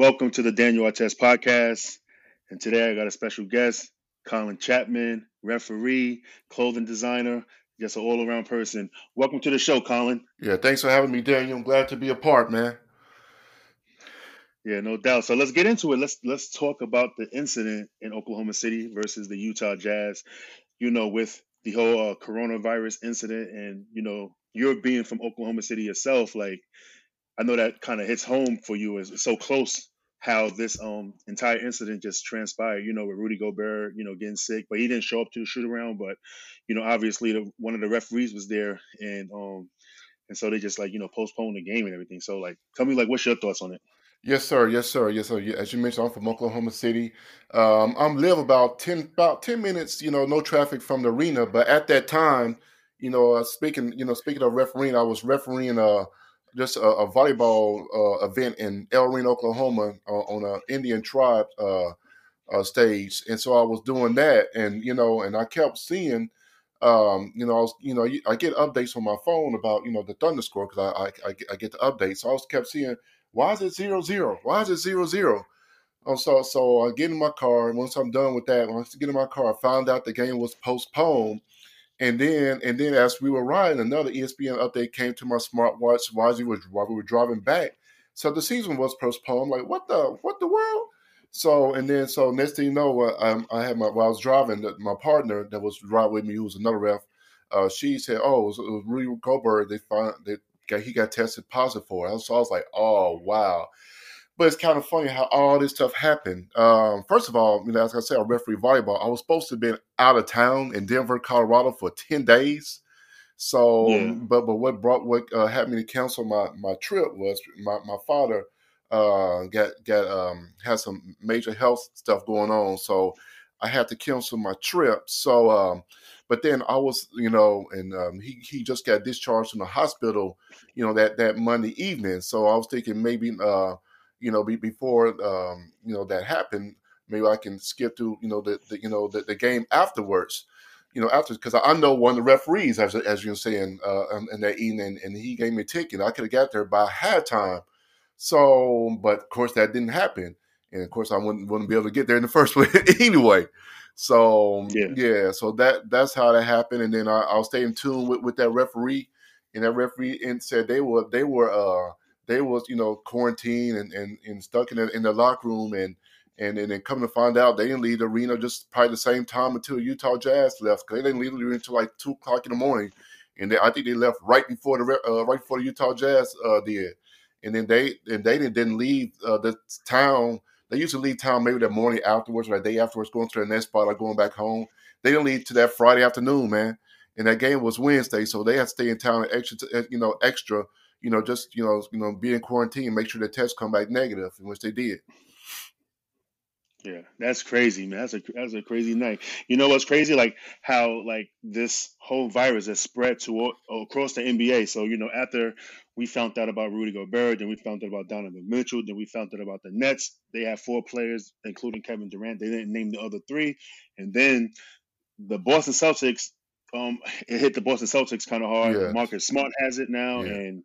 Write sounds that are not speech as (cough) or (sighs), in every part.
Welcome to the Daniel Artest podcast. And today I got a special guest, Colin Chatman, referee, clothing designer, just an all around person. Welcome to the show, Colin. Yeah, thanks for having me, Daniel. I'm glad to be a part, man. Yeah, no doubt. So let's get into it. Let's let's talk about the incident in Oklahoma City versus the Utah Jazz. You know, with the whole uh, coronavirus incident, and you know, you're being from Oklahoma City yourself. Like, I know that kind of hits home for you. Is so close how this um entire incident just transpired. You know, with Rudy Gobert, you know, getting sick, but he didn't show up to the shoot around. But you know, obviously, the, one of the referees was there, and um, and so they just like you know postponed the game and everything. So like, tell me like, what's your thoughts on it? Yes, sir. Yes, sir. Yes, sir. As you mentioned, I'm from Oklahoma City. Um, I'm live about ten about ten minutes, you know, no traffic from the arena. But at that time, you know, uh, speaking, you know, speaking of refereeing, I was refereeing a just a, a volleyball uh, event in El Reno, Oklahoma, uh, on an Indian tribe uh, uh, stage, and so I was doing that, and you know, and I kept seeing. Um, you know, I was, you know, I get updates on my phone about, you know, the Thunder score because I, I, I get the updates. So I was kept seeing why is it zero zero? Why is it zero zero? Oh, so so I get in my car, and once I'm done with that, once I get in my car, I found out the game was postponed. And then and then as we were riding, another ESPN update came to my smartwatch while we were while we were driving back. So the season was postponed. Like what the what the world? So and then so next thing you know, uh, I, um, I had my while I was driving, my partner that was riding with me, who was another ref, uh, she said, "Oh, it was, it was Rudy Gobert. They found got he got tested positive for it. So I was like, oh wow. But it's kind of funny how all this stuff happened. Um, first of all, you know, as I said, I referee volleyball. I was supposed to have been out of town in Denver, Colorado for ten days. So, yeah. but but what brought what uh, had me to cancel my my trip was my my father uh, got got um, had some major health stuff going on. So I had to cancel my trip. So, um, but then I was, you know, and um, he he just got discharged from the hospital, you know, that that Monday evening. So I was thinking maybe, uh, you know, be, before um, you know that happened, maybe I can skip through, you know, the, the you know the, the game afterwards you know, after because I know one of the referees, as as you're saying, uh, in that evening, and he gave me a ticket. I could have got there by halftime. So, but of course that didn't happen, and of course I wouldn't wouldn't be able to get there in the first (laughs) place anyway. So yeah. yeah, so that that's how that happened. And then I, I'll stay in tune with, with that referee, and that referee and said they were they were uh they was you know quarantined and, and, and stuck in the, in the locker room and and, and then come to find out they didn't leave the arena just probably the same time until Utah Jazz left because they didn't leave the arena until like two o'clock in the morning, and they, I think they left right before the uh, right before the Utah Jazz uh, did, and then they and they didn't, didn't leave uh, the town they used to leave town maybe that morning afterwards or that day afterwards, going to the next spot or going back home. They didn't leave to that Friday afternoon, man. And that game was Wednesday, so they had to stay in town extra, you know, extra, you know, just you know, you know, be in quarantine, make sure the tests come back negative, which they did. Yeah, that's crazy, man. That's a that's a crazy night. You know what's crazy? Like how like this whole virus has spread to across the NBA. So you know, after we found out about Rudy Gobert, then we found out about Donovan Mitchell, then we found out about the Nets. They have four players, including Kevin Durant. They didn't name the other three, and then the Boston Celtics. Um, it hit the Boston Celtics kind of hard. Yeah. Marcus Smart has it now, yeah. and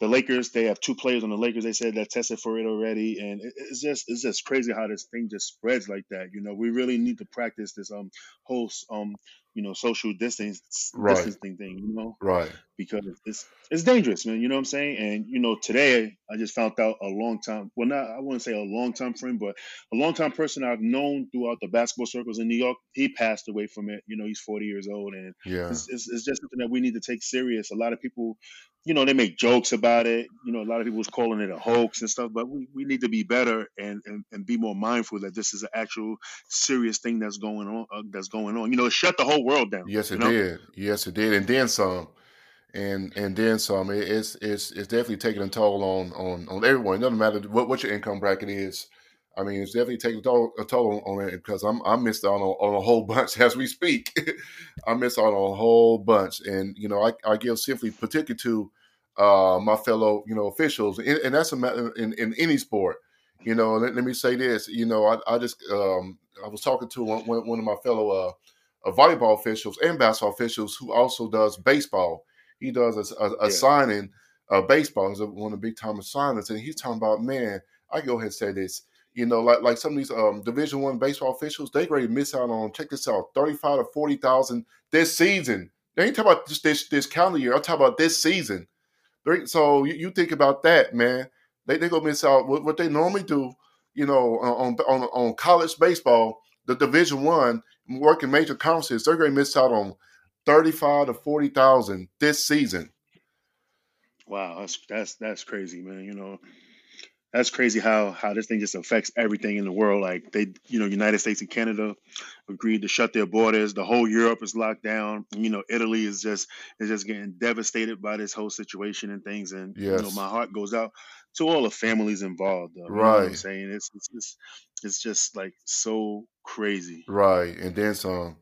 the Lakers, they have two players on the Lakers. They said that tested for it already, and it's just it's just crazy how this thing just spreads like that. You know, we really need to practice this um whole um you know social distance right. distancing thing. You know, right? Because it's it's dangerous, man. You know what I'm saying? And you know, today I just found out a long time. Well, not I wouldn't say a long time friend, but a long time person I've known throughout the basketball circles in New York. He passed away from it. You know, he's 40 years old, and yeah, it's, it's, it's just something that we need to take serious. A lot of people you know, they make jokes about it. You know, a lot of people was calling it a hoax and stuff, but we, we need to be better and, and, and be more mindful that this is an actual serious thing that's going on. Uh, that's going on. You know, it shut the whole world down. Yes, it know? did. Yes, it did, and then some, and and then some. It, it's it's it's definitely taking a toll on on on everyone. It doesn't matter what what your income bracket is. I mean, it's definitely taking a toll, a toll on, it because I'm I missed out on, on a whole (laughs) bunch as we speak. (laughs) I missed out on a whole bunch, and you know, I, I give simply particular to uh, my fellow you know officials, and, and that's a matter in, in any sport. You know, let, let me say this. You know, I, I just um, I was talking to one, one of my fellow uh, uh, volleyball officials and basketball officials who also does baseball. He does a, a, a yeah. signing uh, baseball. He's one of the big time assignments, and he's talking about man. I go ahead and say this. You know, like like some of these um, Division One baseball officials, they ready to miss out on check this out, thirty five to forty thousand this season. They ain't talking about just this this calendar year. I'm talking about this season. So you, you think about that, man. They they gonna miss out what, what they normally do. You know, on on on college baseball, the Division One, working major conferences, they're gonna miss out on thirty five to forty thousand this season. Wow, that's that's that's crazy, man. You know, that's crazy how how this thing just affects everything in the world. Like they, you know, United States and Canada agreed to shut their borders. The whole Europe is locked down. You know, Italy is just is just getting devastated by this whole situation and things. And yes. you know, my heart goes out to all the families involved. Though, right. I'm saying it's, it's it's it's just like so crazy. Right, and then some.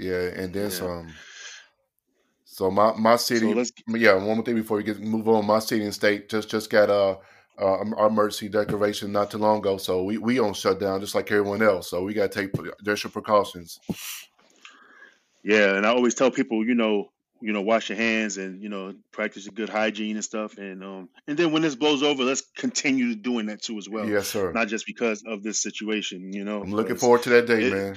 Yeah, and then yeah. some. So my my city, so yeah. One more thing before we get move on. My city and state just just got a uh, our emergency declaration not too long ago. So we we on shutdown just like everyone else. So we got to take extra precautions. Yeah, and I always tell people, you know, you know, wash your hands and you know, practice a good hygiene and stuff. And um, and then when this blows over, let's continue doing that too as well. Yes, sir. Not just because of this situation, you know. I'm looking forward to that day, it, man.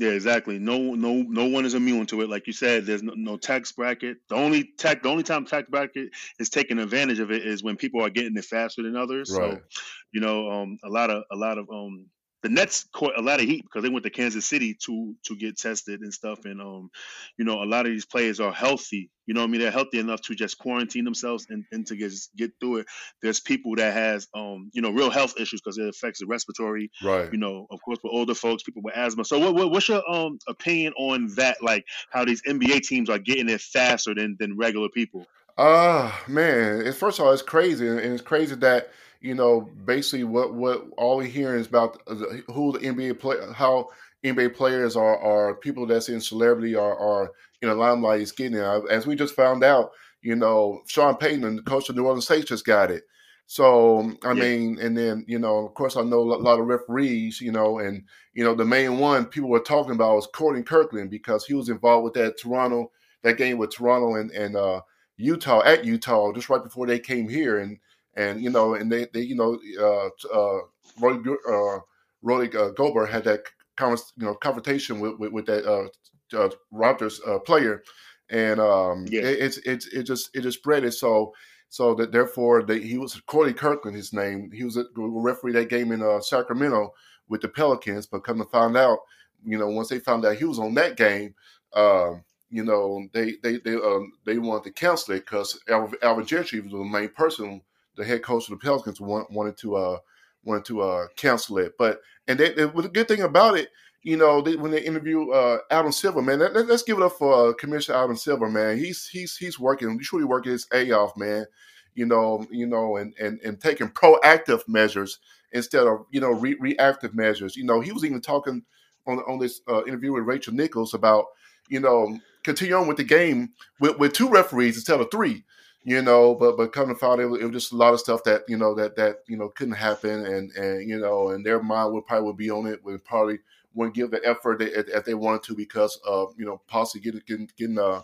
Yeah, exactly. No, no, no one is immune to it. Like you said, there's no, no tax bracket. The only tax, the only time tax bracket is taking advantage of it is when people are getting it faster than others. Right. So, you know, um, a lot of a lot of um the Nets caught a lot of heat because they went to Kansas City to to get tested and stuff. And um, you know, a lot of these players are healthy. You know, I mean, they're healthy enough to just quarantine themselves and, and to get get through it. There's people that has um, you know, real health issues because it affects the respiratory. Right. You know, of course, with older folks, people with asthma. So, what, what what's your um opinion on that? Like how these NBA teams are getting it faster than than regular people? Uh man, it's, first of all, it's crazy, and it's crazy that you know, basically what what all we're hearing is about who the NBA play, how NBA players are are people that's in celebrity are are in the limelight is getting it. As we just found out, you know, Sean Payton, the coach of New Orleans Saints, just got it. So I yeah. mean, and then you know, of course, I know a lot of referees, you know, and you know, the main one people were talking about was Courtney Kirkland because he was involved with that Toronto that game with Toronto and and uh, Utah at Utah just right before they came here, and and you know, and they, they you know, uh, uh, Roy, uh, Roy uh, Gobert had that convers- you know confrontation with with, with that uh, uh, Raptors uh, player, and um, yeah. it, it's it's it just it just spread it so. So that therefore, they, he was Courtney Kirkland. His name. He was a referee that game in uh, Sacramento with the Pelicans. But come to find out, you know, once they found out he was on that game, um, you know, they they they um, they wanted to cancel it because Alvin, Alvin Gentry was the main person the head coach of the Pelicans want, wanted to uh, wanted to uh, cancel it. But and they, they, the good thing about it, you know, they, when they interview uh, Adam Silver, man, let, us give it up for uh, Commissioner Adam Silver, man. He's he's he's working, he's truly working his a off, man. You know, you know, and and and taking proactive measures instead of you know re- reactive measures. You know, he was even talking on on this uh, interview with Rachel Nichols about you know continue on with the game with, with two referees instead of three you know, but but to find it, it was just a lot of stuff that you know that that you know couldn't happen, and and you know, and their mind would probably would be on it, would probably wouldn't give the effort that, they wanted to because of you know possibly getting getting getting uh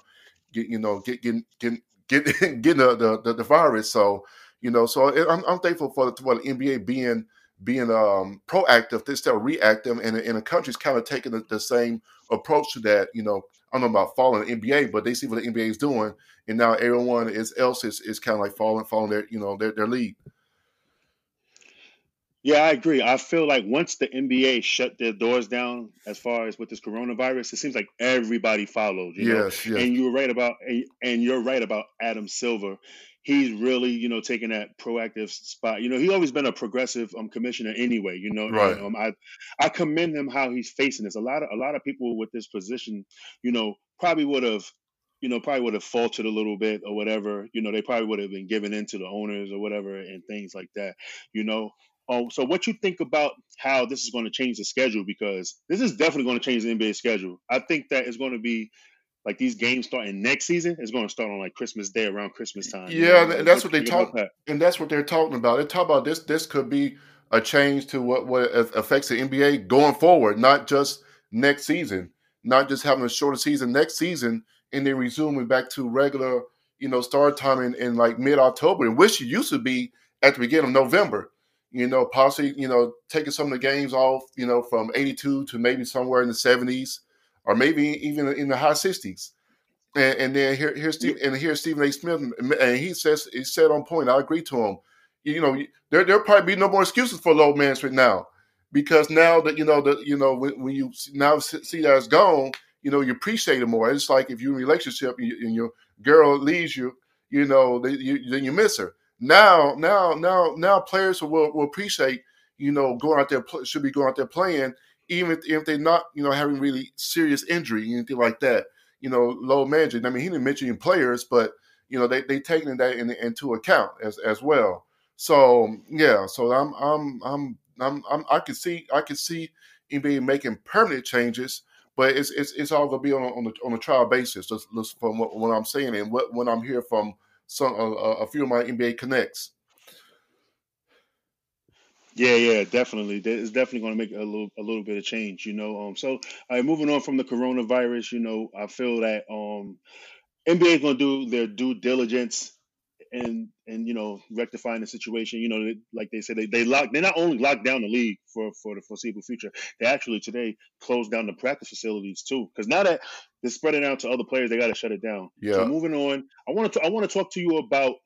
get you know get getting getting (laughs) getting, getting the, the the virus. So you know, so I'm I'm thankful for the, for the NBA being being um, proactive instead of reactive, and and the country's kind of taking the, the same approach to that. You know, I don't know about following the NBA, but they see what the NBA is doing, and now everyone is else is, is kind of like following following their you know their their lead. Yeah, I agree. I feel like once the NBA shut their doors down as far as with this coronavirus, it seems like everybody followed. You yes, know? yes. And you were right about and you're right about Adam Silver he's really, you know, taking that proactive spot. You know, he's always been a progressive um, commissioner anyway. You know, right. And, um, I I commend him how he's facing this. A lot of a lot of people with this position, you know, probably would have. You know, probably would have faltered a little bit or whatever. You know, they probably would have been given into the owners or whatever and things like that. You know, um, so what you think about how this is going to change the schedule? Because this is definitely going to change the NBA schedule. I think that it's going to be like these games starting next season is going to start on like Christmas Day around Christmas time. Yeah, you know? and that's what, what they talk, that? and that's what they're talking about. They talk about this. This could be a change to what what affects the NBA going forward, not just next season, not just having a shorter season next season, and then resuming back to regular, you know, start time in, in like mid October, and which it used to be at the beginning of November. You know, possibly you know taking some of the games off. You know, from 82 to maybe somewhere in the 70s, or maybe even in the high 60s. And, and then here, here's Steve, and here's Stephen A. Smith, and he says he said on point. I agree to him. You know, there there'll probably be no more excuses for low management now, because now that you know that you know when, when you now see that it's gone, you know you appreciate it more. It's like if you're in a relationship and, you, and your girl leaves you, you know, they, you, then you miss her. Now, now, now, now, players will, will appreciate, you know, going out there should be going out there playing, even if, if they're not, you know, having really serious injury, anything like that you know, low managing. I mean, he didn't mention players, but you know, they they taking that in, into account as as well. So yeah, so I'm I'm I'm I'm, I'm I can see I can see NBA making permanent changes, but it's it's, it's all gonna be on on a, on a trial basis. Just, just from what, what, I'm saying and what when I'm here from some a, a few of my NBA connects. Yeah, yeah, definitely. It's definitely going to make a little a little bit of change, you know. Um, so, all right, moving on from the coronavirus, you know, I feel that um, NBA is going to do their due diligence and and you know rectifying the situation. You know, like they said, they they lock they not only locked down the league for for the foreseeable future, they actually today closed down the practice facilities too. Because now that they're spreading out to other players, they got to shut it down. Yeah. So moving on, I want to I want to talk to you about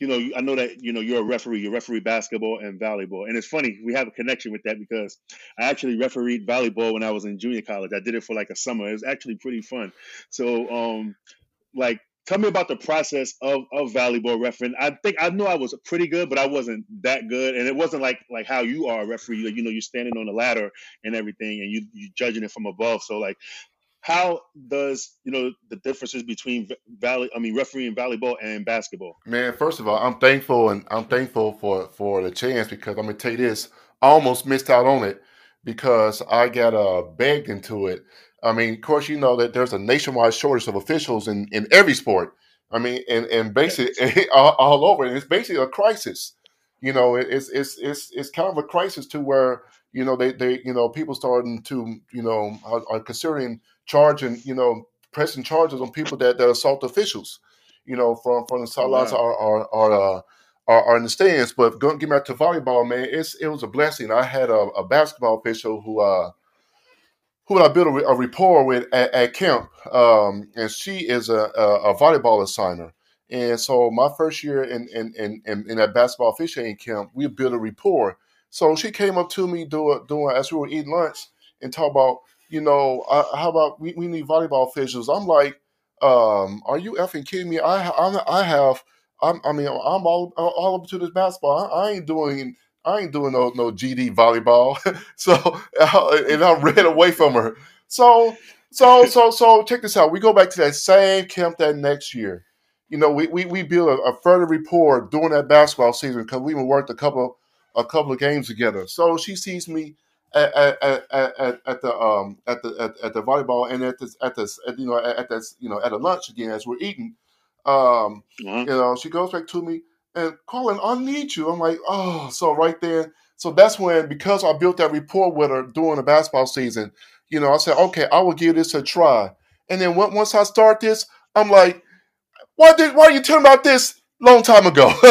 you know, I know that you know you're a referee. You referee basketball and volleyball, and it's funny we have a connection with that because I actually refereed volleyball when I was in junior college. I did it for like a summer. It was actually pretty fun. So, um, like, tell me about the process of of volleyball refereeing. I think I know I was pretty good, but I wasn't that good, and it wasn't like like how you are a referee. You know, you're standing on the ladder and everything, and you you judging it from above. So, like, how does you know the differences between valley i mean refereeing volleyball and basketball? Man first of all i'm thankful and i'm thankful for for the chance because i'm gonna tell you this i almost missed out on it because i got uh begged into it. I mean of course you know that there's a nationwide shortage of officials in in every sport. I mean and and basically (laughs) all, all over and it's basically a crisis. You know it's it's it's it's kind of a crisis to where you know they they you know people starting to you know are, are considering charging, you know, pressing charges on people that, that assault officials, you know, from from the sidelines wow. are are are, uh, are, are in the stands. But going get back to volleyball, man, it's it was a blessing. I had a, a basketball official who uh who I built a, a rapport with at, at camp, um, and she is a, a, a volleyball assigner. And so my first year in in, in, in, in that basketball officiating camp, we built a rapport. So she came up to me doing doing as we were eating lunch and talk about you know, uh, how about we, we need volleyball officials? I'm like, um, are you effing kidding me? I I, I have, I'm, I mean, I'm all all up to this basketball. I, I ain't doing. I ain't doing no no GD volleyball, (laughs) so and I ran away from her. So so (laughs) so so check this out. We go back to that same camp that next year. You know, we we, we build a, a further rapport during that basketball season because we even worked a couple a couple of games together. So she sees me at, at, at, at, the um at the at, at the volleyball and at this at this at, you know at, this you know at a lunch again as we're eating um uh-huh. you know she goes back to me and Colin I need you I'm like oh so right there so that's when because I built that rapport with her during the basketball season you know I said okay I will give this a try and then once I start this I'm like why did why are you telling about this long time ago. (laughs)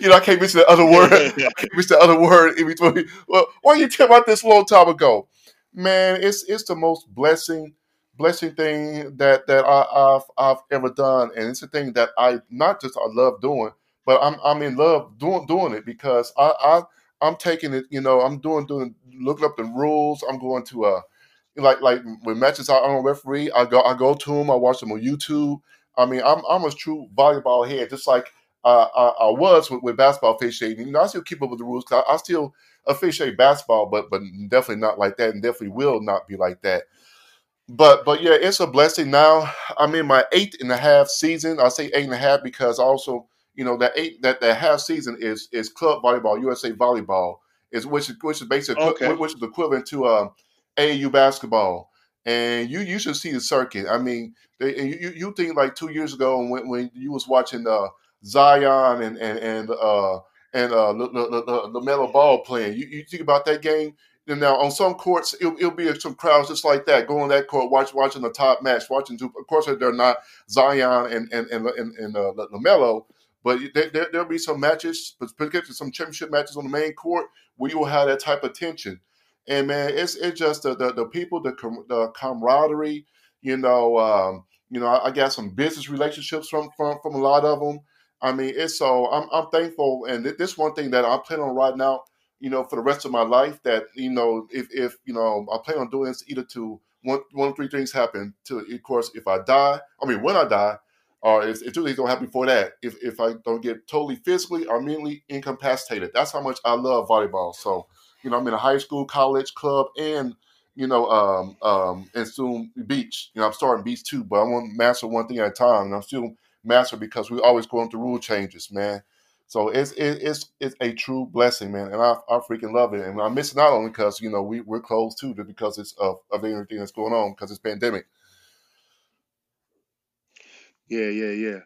you know, I can't mention the other word. (laughs) I can't mention the other word in between. Well, why you tell about this long time ago? Man, it's it's the most blessing blessing thing that that I, have I've ever done, and it's a thing that I not just I love doing, but I'm I'm in love doing doing it because I, I I'm taking it. You know, I'm doing doing looking up the rules. I'm going to uh like like when matches are on a referee, I go I go to them. I watch them on YouTube. I mean, I'm I'm a true volleyball head, just like uh, I, I, was with, with, basketball officiating. You know, I still keep up with the rules. I, I, still officiate basketball, but but definitely not like that, and definitely will not be like that. But but yeah, it's a blessing. Now I'm in my eighth and a half season. I say eight and a half because also you know that eight that that half season is is club volleyball, USA volleyball is which is which is basically okay. which is equivalent to um, AAU basketball and you you should see the circuit. I mean, they, you you think like two years ago when when you was watching uh, Zion and and and uh, and uh, the, the, the, Melo Ball playing, you, you think about that game. And now on some courts, it'll, it'll be some crowds just like that, going on that court, watch, watching the top match, watching. Of course, they're not Zion and and and and, and uh, Lamelo, But there, will be some matches, particularly some championship matches on the main court where you will have that type of tension. And man, it's it's just the the, the people, the the camaraderie. You know, um, you know, I, I, got some business relationships from from from a lot of them. I mean, it's so I'm I'm thankful, and this one thing that I plan on riding out, you know, for the rest of my life. That you know, if if you know, I plan on doing this either to one one of three things happen. To of course, if I die, I mean, when I die, or if, if two things don't happen before that, if if I don't get totally physically or mentally incapacitated, that's how much I love volleyball. So you know, I'm in a high school, college, club, and you know, um, um, and soon beach. You know, I'm starting beach too, but I want to master one thing at a time, and I'm still master because we're always going through rule changes, man. So it's it, it's it's a true blessing, man, and I, I freaking love it. And I'm missing out only because you know we we're closed too, because it's of of everything that's going on because it's pandemic. Yeah, yeah, yeah.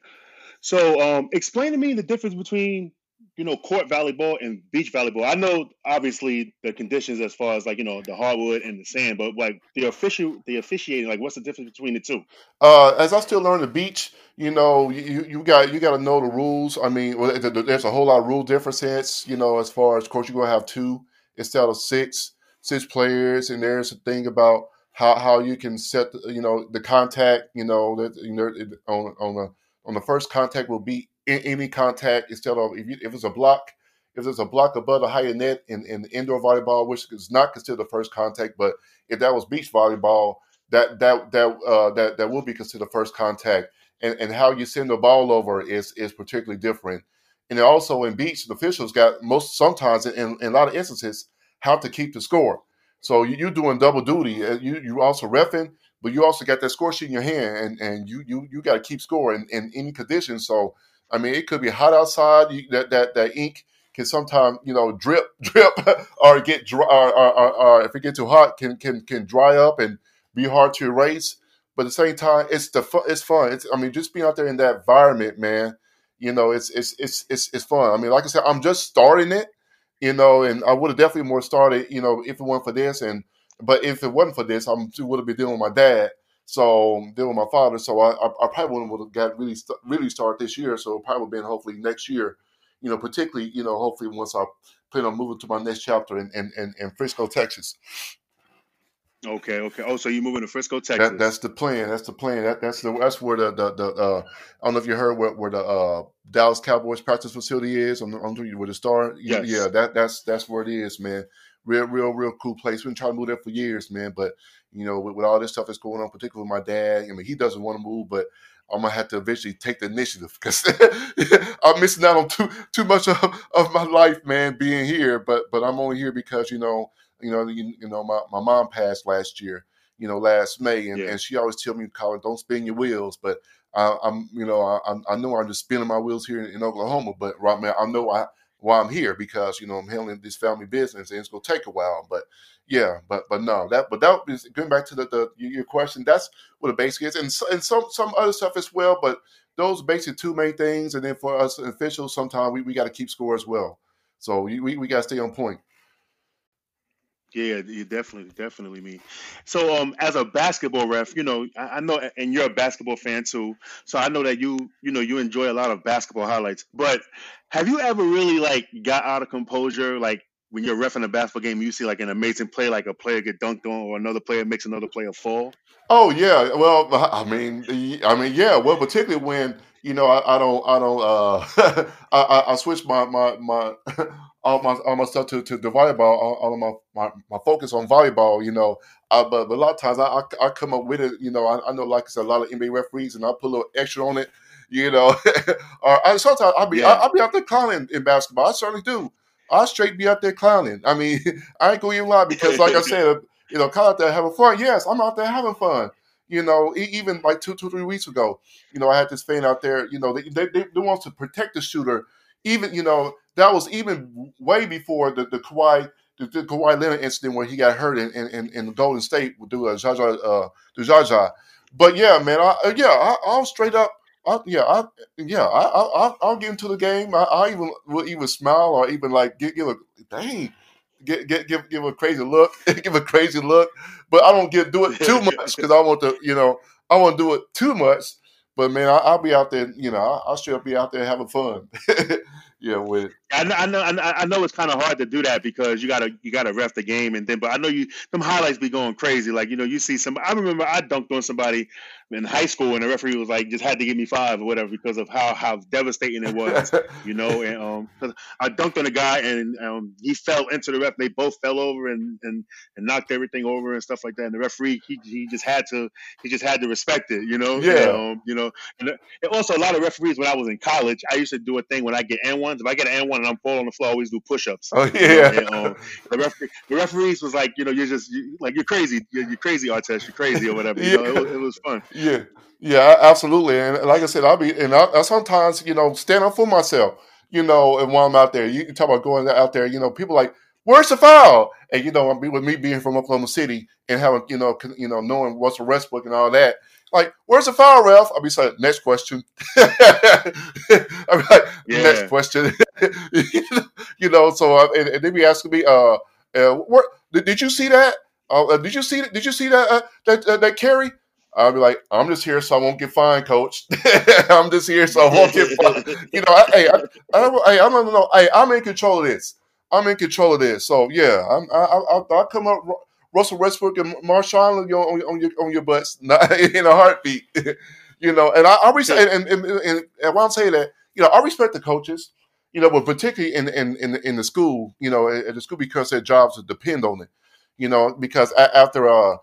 So, um, explain to me the difference between you know, court volleyball and beach volleyball. I know obviously the conditions as far as like, you know, the hardwood and the sand, but like the official the officiating, like what's the difference between the two? Uh, as I still learn the beach, you know, you, you got you got to know the rules. I mean, there's a whole lot of rule differences, you know, as far as of course you're gonna have two instead of six, six players, and there's a thing about how, how you can set, you know, the contact, you know, that you know on on the on the first contact will be any contact instead of if, you, if it's a block, if there's a block above the higher net in, in indoor volleyball, which is not considered the first contact, but if that was beach volleyball, that that that uh, that that will be considered first contact. And, and how you send the ball over is is particularly different. And also in beach, the officials got most sometimes in, in a lot of instances how to keep the score. So you, are doing double duty. Uh, you you also refing, but you also got that score sheet in your hand, and, and you you you got to keep score in, in any condition. So I mean, it could be hot outside. You, that that that ink can sometimes you know drip (laughs) drip or get dry or, or, or, if it gets too hot can can can dry up and be hard to erase. But at the same time, it's the fun. It's fun. It's I mean, just being out there in that environment, man. You know, it's it's it's it's it's fun. I mean, like I said, I'm just starting it. You know, and I would have definitely more started. You know, if it weren't for this, and but if it wasn't for this, I'm would have been dealing with my dad. So dealing with my father, so I, I, I probably would have got really really start this year. So probably been hopefully next year, you know, particularly you know hopefully once I plan on moving to my next chapter in in, in, in Frisco, Texas. Okay, okay. Oh, so you moving to Frisco, Texas? That, that's the plan. That's the plan. That, that's the that's where the the, the uh, I don't know if you heard where, where the uh, Dallas Cowboys practice facility is on the, where the star. Yes. Yeah, that that's that's where it is, man. Real, real, real cool place. We've been trying to move there for years, man. But you know, with, with all this stuff that's going on, particularly with my dad. I mean, he doesn't want to move, but I'm gonna have to eventually take the initiative because (laughs) I'm missing out on too too much of, of my life, man, being here. But but I'm only here because you know you know you, you know my, my mom passed last year, you know last May, and, yeah. and she always tell me, Colin, don't spin your wheels. But I, am you know I, I know I'm just spinning my wheels here in, in Oklahoma, but right man, I know I why I'm here because you know I'm handling this family business and it's gonna take a while. But yeah, but but no, that but that is going back to the, the your question. That's what the basic is, and and some some other stuff as well. But those basic two main things, and then for us officials, sometimes we, we got to keep score as well. So we we, we got to stay on point. Yeah, you definitely, definitely me. So, um, as a basketball ref, you know, I, I, know, and you're a basketball fan too. So I know that you, you know, you enjoy a lot of basketball highlights. But have you ever really like got out of composure, like when you're refing a basketball game, you see like an amazing play, like a player get dunked on, or another player makes another player fall? Oh yeah, well, I mean, I mean, yeah, well, particularly when you know I, I don't, I don't, uh, (laughs) I, I switch my my my (laughs) all my all my stuff to, to the volleyball, all, all of my, my, my focus on volleyball, you know. Uh, but, but a lot of times I, I, I come up with it, you know. I, I know like I said, a lot of NBA referees, and I put a little extra on it, you know. (laughs) or I, sometimes I'll be yeah. I, will be out there clowning in basketball. I certainly do. I straight be out there clowning. I mean, I ain't gonna even lie because, like I said, you know, come out there having fun. Yes, I'm out there having fun. You know, even like two, two, three weeks ago, you know, I had this fan out there. You know, they they, they, want to protect the shooter. Even you know, that was even way before the the Kawhi the, the Kawhi Leonard incident where he got hurt in in, in Golden State with uh, Zaza uh, Zaza. But yeah, man, I, uh, yeah, I, I'll straight up I, yeah, I, yeah, I, I, I'll get into the game. I, I even will even smile or even like give a dang, get, get, give, give a crazy look, (laughs) give a crazy look. But I don't get do it too (laughs) much because I want to, you know, I want to do it too much. but man, I, will be out there. You know, I'll, I'll still be out there having fun. (laughs) yeah, with I know, I know, I know it's kind of hard to do that because you gotta you gotta ref the game and then. But I know you them highlights be going crazy. Like you know, you see some. I remember I dunked on somebody in high school and the referee was like just had to give me five or whatever because of how how devastating it was. (laughs) you know, and um, I dunked on a guy and um, he fell into the ref. They both fell over and, and and knocked everything over and stuff like that. And the referee he, he just had to he just had to respect it. You know, yeah. And, um, you know, and, and also a lot of referees when I was in college, I used to do a thing when I get n ones. If I get an n one and I'm falling on the floor, I always do push ups. Oh yeah. You know? and, um, the, referee, the referees was like, you know, you're just you, like you're crazy, you're, you're crazy, Artest, you're crazy or whatever. You yeah. know, it, it was fun. Yeah. Yeah, absolutely. And like I said, I'll be and I, I sometimes you know stand up for myself. You know, and while I'm out there, you talk about going out there. You know, people like, "Where's the foul?" And you know, with me being from Oklahoma City and having you know, you know, knowing what's the rest book and all that. Like, where's the foul, Ralph? I'll be saying, next question. (laughs) I'll be like, yeah. next question. (laughs) you know, so uh, and, and, they be asking me, uh, uh what did, did you see that? Uh, did you see Did you see that uh, that uh, that carry? I'll be like, I'm just here so I won't get fined, coach. (laughs) I'm just here so I won't get fined. You know, I, hey, I, I, don't, hey, I don't know. Hey, I'm in control of this. I'm in control of this. So yeah, I'm, I, I, I come up Russell Westbrook and Marshawn on your on your on your butts (laughs) in a heartbeat. (laughs) you know, and I, I respect and, and, and, and while I'm saying that, you know, I respect the coaches. You know, but particularly in in in, in the school, you know, at the school because their jobs depend on it. You know, because after uh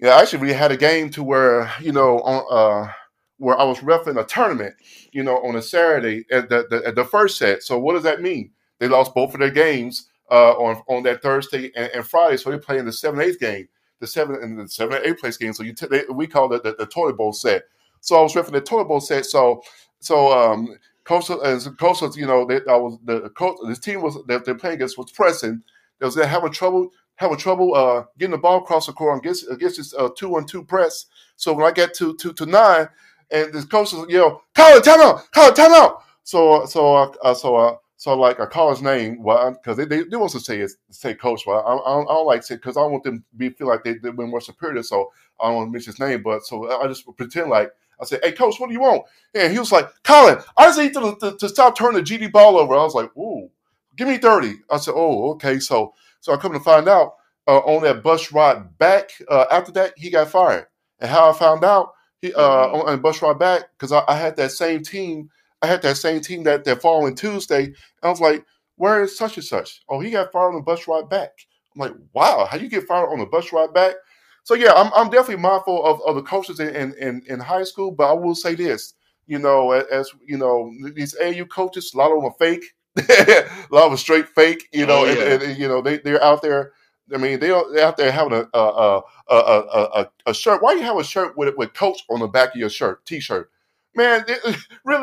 yeah, I actually we had a game to where you know on uh where I was refing a tournament, you know, on a Saturday at the, the, at the first set. So what does that mean? They lost both of their games uh, on on that Thursday and, and Friday, so they're playing the seven eighth game, the seven and the seven eight place game. So you t- they, we call it the, the, toilet bowl set. So I was refing the toilet bowl set. So so um, Coastal and Coastal, you know, they, I was the coach. This team was that they're playing against was pressing. They was having trouble having trouble uh, getting the ball across the court against against this uh, two one two press. So when I get to to, to nine, and this coach you know, Colin, time out, Colin, time out. So so uh, so so like I call his name, well, because they, they, they want to say it, say coach, well, I, I, don't, I don't like to because I want them to be feel like they they've been more superior. So I don't want to mention his name, but so I just pretend like I said, "Hey, coach, what do you want?" And he was like, "Colin, I just need to, to, to stop turning the GD ball over." I was like, "Ooh, give me 30. I said, "Oh, okay." So so I come to find out uh, on that bus ride back. Uh, after that, he got fired. And how I found out, he uh, mm-hmm. on, on bus ride back because I, I, had that same team. I had that same team that that following Tuesday. I was like, "Where is such and such?" Oh, he got fired on the bus ride back. I'm like, "Wow, how you get fired on the bus ride back?" So yeah, I'm, I'm definitely mindful of, of the coaches in, in, in high school, but I will say this, you know, as you know, these AU coaches, a lot of them are fake. (laughs) a lot of them straight fake, you oh, know, oh, yeah. and, and, you know they they're out there. I mean, they are out there having a a, a a, a, a shirt. Why do you have a shirt with with coach on the back of your shirt, t-shirt? Man, it, (laughs) really?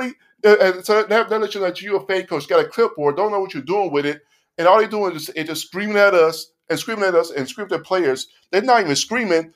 And so that, that you know that you're a fake coach. Got a clipboard, don't know what you're doing with it, and all they're doing is, is just screaming at us and screaming at us and screaming at players. They're not even screaming,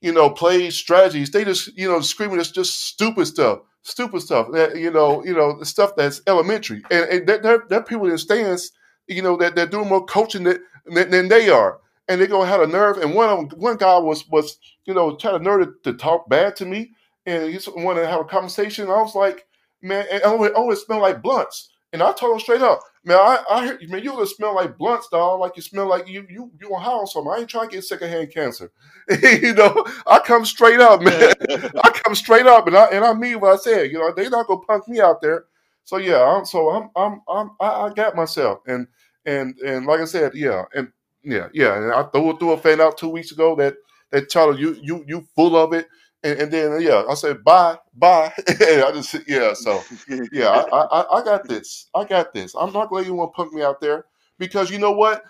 you know, plays, strategies. They just, you know, screaming just just stupid stuff stupid stuff. That you know, you know, the stuff that's elementary, and, and there are people in the stands, you know, that they're doing more coaching than, than, they are, and they're gonna have a nerve. And one of them, one guy was was you know trying to to, to talk bad to me, and he just wanted to have a conversation. I was like, man, and I only, only smell like blunts. And I told him straight up, man, I, I man, you gonna smell like blunts, dog. Like you smell like you you you on house something. I ain't trying to get secondhand cancer. (laughs) you know, I come straight up, man. (laughs) I come straight up, and I and I mean what I said. You know, they not gonna punk me out there. So yeah, I'm, so I'm I'm I'm I, I got myself, and and and like I said, yeah, and yeah, yeah, and I threw threw a fan out two weeks ago that that Charlie, you you you full of it. And, and, then yeah, I said bye, bye. (laughs) I just yeah, so yeah, I, I, I got this. I got this. I'm not glad you want to punk me out there because you know what?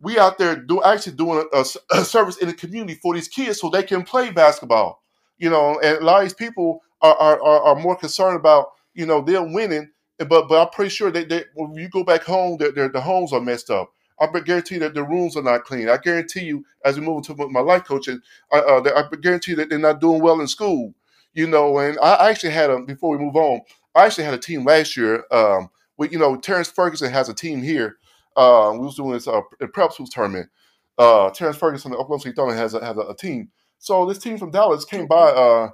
We out there do actually doing a, a, service in the community for these kids so they can play basketball. You know, and a lot of these people are are, are more concerned about you know they're winning, but but I'm pretty sure that they, when you go back home, their the homes are messed up. I guarantee that the rooms are not clean. I guarantee you, as we move into my life coaching, I, uh, I guarantee that they're not doing well in school. You know, and I actually had a before we move on. I actually had a team last year. Um, with you know, Terrence Ferguson has a team here. Uh, we was doing this uh, prep schools tournament. Uh, Terrence Ferguson, the Oklahoma City Thunder, has a, has a, a, team. So this team from Dallas came by uh,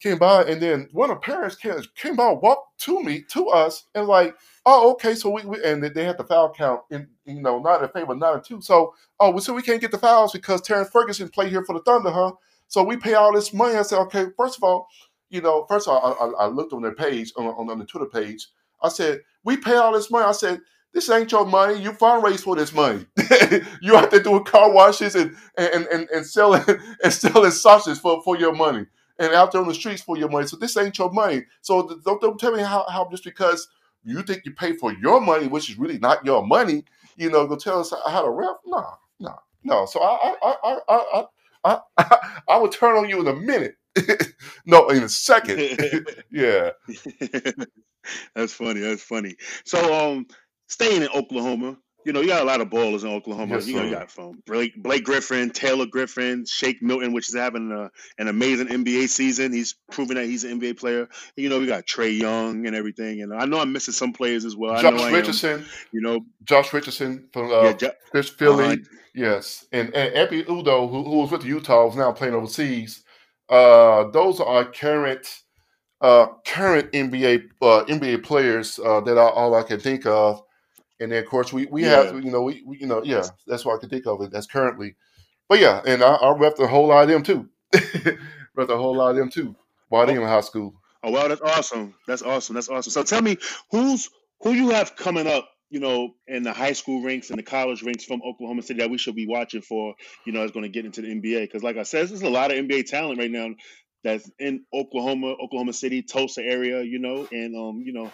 came by, and then one of the parents came, came by, walked to me, to us, and like, oh, okay, so we, we and they had the foul count in, you know, not in favor, not in two. So, oh, so we can't get the fouls because Terrence Ferguson played here for the Thunder, huh? So we pay all this money. I said, okay, first of all, you know, first of all, I, I, I looked on their page, on, on, on the Twitter page. I said, we pay all this money. I said, this ain't your money. You fundraise for this money. (laughs) you out there doing car washes and and, and, and selling (laughs) and selling sausages for, for your money and out there on the streets for your money. So this ain't your money. So don't, don't tell me how, how just because you think you pay for your money, which is really not your money, you know, go tell us how to ref. No, no, no. So I I I I I, I, I (laughs) will turn on you in a minute. (laughs) no, in a second. (laughs) yeah. That's funny. That's funny. So um staying in Oklahoma, you know, you got a lot of ballers in Oklahoma. Yes, you know, you got from Blake, Blake Griffin, Taylor Griffin, Shake Milton, which is having a, an amazing NBA season. He's proven that he's an NBA player. You know, we got Trae Young and everything. And I know I'm missing some players as well. Josh Richardson, you know, Josh Richardson from uh, yeah, jo- Chris Philly. Uh, yes, and and Ekpe Udoh, who, who was with Utah, is now playing overseas. Uh, those are current uh, current NBA uh, NBA players uh, that are all I can think of. And then, of course, we, we yeah. have, you know, we, we, you know, yeah, that's what I can think of it. That's currently. But yeah, and I, I rep a whole lot of them too. (laughs) rep a whole lot of them too while they in high school. Oh, wow, that's awesome. That's awesome. That's awesome. So tell me, who's who you have coming up, you know, in the high school ranks and the college ranks from Oklahoma City that we should be watching for, you know, is going to get into the NBA? Because, like I said, there's a lot of NBA talent right now that's in Oklahoma, Oklahoma City, Tulsa area, you know, and um, you know,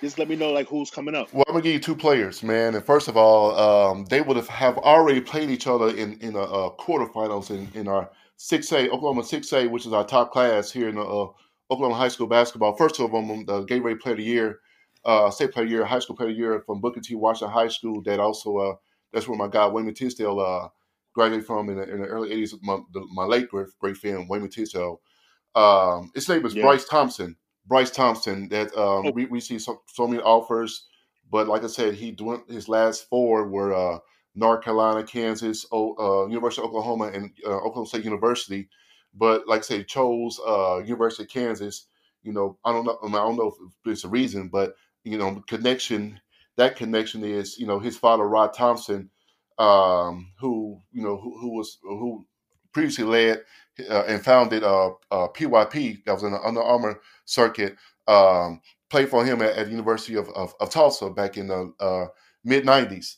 just let me know like who's coming up. Well, I'm gonna give you two players, man. And first of all, um, they would have have already played each other in in a, a quarterfinals in in our six A Oklahoma six A, which is our top class here in the, uh, Oklahoma high school basketball. First of them, the Gatorade Player of the Year, uh, State Player of the Year, High School Player of the Year from Booker T. Washington High School. That also uh, that's where my guy Wayman Tisdale uh, graduated from in the, in the early '80s. My, the, my late great, great friend Wayman Tisdale. Um, his name is yeah. Bryce Thompson. Bryce Thompson that um, oh. we, we see so, so many offers, but like I said, he doing his last four were uh, North Carolina, Kansas, o, uh, University of Oklahoma, and uh, Oklahoma State University. But like I said, chose uh, University of Kansas. You know, I don't know. I, mean, I don't know if it's a reason, but you know, connection. That connection is you know his father Rod Thompson, um, who you know who, who was who previously led uh, and founded uh, uh, PYP, that was in the Under Armour circuit, um, played for him at, at the University of, of, of, Tulsa back in the uh, mid 90s.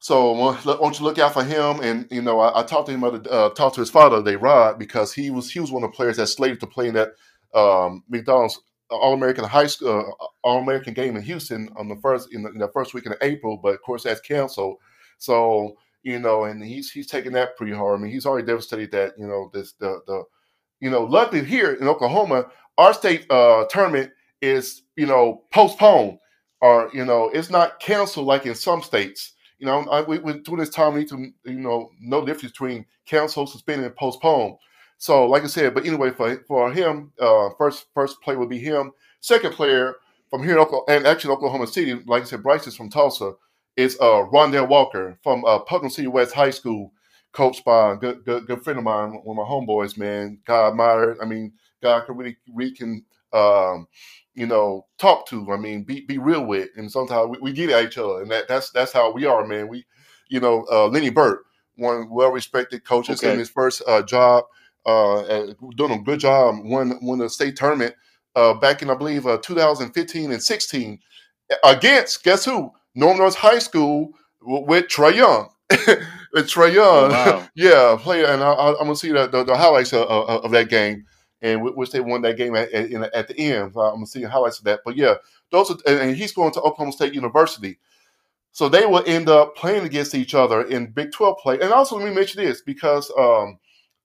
So don't you look out for him? And you know, I, I talked to him, uh, talked to his father today, Rod, because he was he was one of the players that slated to play in that um, McDonald's All American High School uh, All American game in Houston on the first in the, in the first week in April, but of course that's canceled. So you know, and he's he's taking that pretty hard. I mean, he's already devastated that you know this the the you know, luckily here in Oklahoma, our state uh, tournament is you know postponed or you know it's not canceled like in some states. You know, I, we, we during this time we need to you know know the difference between cancel, suspend, and postpone. So, like I said, but anyway, for for him, uh, first first play would be him. Second player from here in Oklahoma, and actually Oklahoma City, like I said, Bryce is from Tulsa is uh, Rondel Walker from uh, Putnam City West High School, coached by a good, good, good friend of mine, one of my homeboys, man. God admire, I mean, God can really, we can, um, you know, talk to. I mean, be be real with, and sometimes we, we get at each other, and that that's that's how we are, man. We, you know, uh, Lenny Burt, one well respected coach, okay. in his first uh, job, uh, doing a good job, won won the state tournament uh, back in I believe uh, 2015 and 16 against guess who Norman North High School with Trae Young. (laughs) Trae Young, oh, wow. (laughs) yeah, player, and I, am gonna see the, the, the highlights of, of, of, that game, and which they won that game at, at, at the end. So I'm gonna see highlights of that. But yeah, those are, and he's going to Oklahoma State University, so they will end up playing against each other in Big 12 play. And also, let me mention this because um,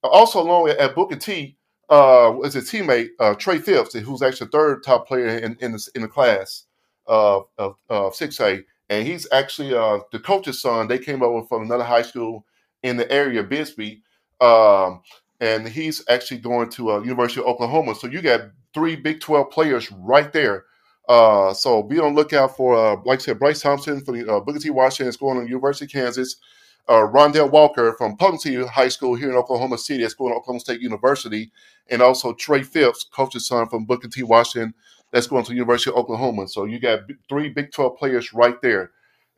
also along at Booker T uh, is a teammate uh, Trey Phipps, who's actually third top player in in the, in the class of of, of 6A and he's actually uh, the coach's son. They came over from another high school in the area, Bixby, um, and he's actually going to uh, University of Oklahoma. So you got three Big Twelve players right there. Uh, so be on lookout for, uh, like I said, Bryce Thompson from uh, Booker T. Washington is going to University of Kansas. uh, Rondel Walker from Pumpkin High School here in Oklahoma City, that's going to Oklahoma State University, and also Trey Phipps, coach's son from Booker T. Washington, that's going to University of Oklahoma. So you got three Big 12 players right there.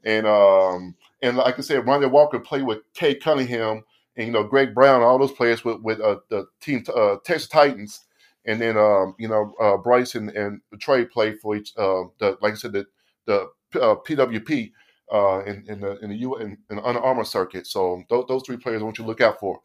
And um, and like I said, Rondel Walker played with Cade Cunningham and you know Greg Brown, all those players with with uh, the team uh, Texas Titans, and then um, you know uh, Bryce and, and Trey played for each uh, the like I said the the PWP uh, in, in the in the U in, in the Under Armour circuit. So those, those three players I want you to look out for.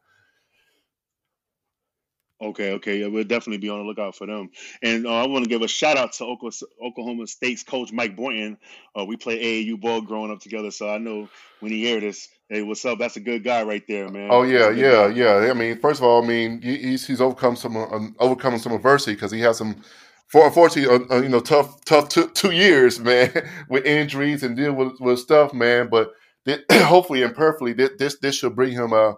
Okay, okay, yeah, we'll definitely be on the lookout for them. And uh, I want to give a shout out to Oklahoma State's coach Mike Boynton. Uh, we played AAU ball growing up together, so I know when he hear this, hey, what's up? That's a good guy right there, man. Oh yeah, yeah, guy. yeah. I mean, first of all, I mean, he's he's overcome some um, overcoming some adversity because he has some for unfortunately, uh, uh, you know, tough, tough two, two years, (laughs) man, with injuries and deal with, with stuff, man. But th- (clears throat) hopefully and perfectly, th- this this should bring him uh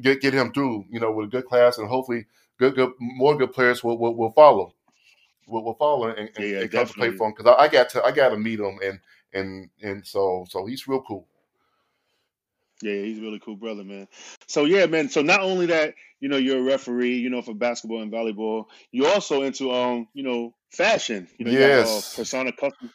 get get him through, you know, with a good class, and hopefully, good good more good players will will, will follow, will, will follow and, and, yeah, and come to play for him because I, I, got to I got to meet him and and and so so he's real cool. Yeah, he's a really cool brother, man. So yeah, man. So not only that, you know, you're a referee, you know, for basketball and volleyball. You're also into um, you know, fashion. You know, yes. You got, uh, persona custom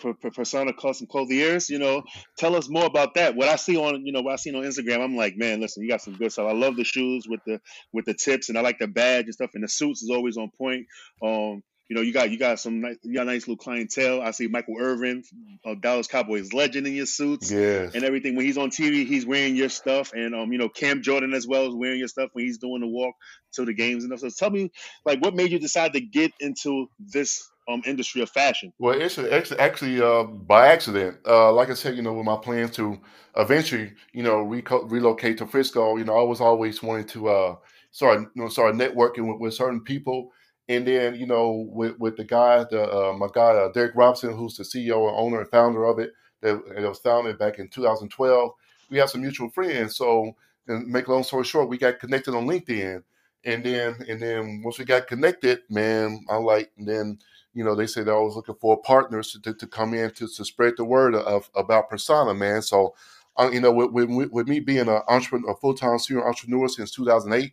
persona custom clothiers. You know, tell us more about that. What I see on, you know, what I see on Instagram, I'm like, man, listen, you got some good stuff. I love the shoes with the with the tips, and I like the badge and stuff, and the suits is always on point. Um, you know, you got you got some nice, you got nice little clientele. I see Michael Irvin, uh, Dallas Cowboys legend in your suits, yes. and everything. When he's on TV, he's wearing your stuff, and um, you know, Cam Jordan as well is wearing your stuff when he's doing the walk to the games and stuff. So tell me, like, what made you decide to get into this um industry of fashion? Well, it's actually uh, by accident. Uh, like I said, you know, with my plans to eventually, you know, reco- relocate to Frisco, you know, I was always wanting to uh, start, you know, start networking with, with certain people and then, you know, with, with the guy, the uh, my guy uh, Derek Robinson, who's the CEO and owner and founder of it, that it was founded back in 2012. We have some mutual friends. So, and make long story short, we got connected on LinkedIn, and then and then once we got connected, man, I like and then you know they say they're always looking for partners to, to come in to, to spread the word of about Persona, man. So, uh, you know, with, with, with me being an entrepreneur, a full time senior entrepreneur since 2008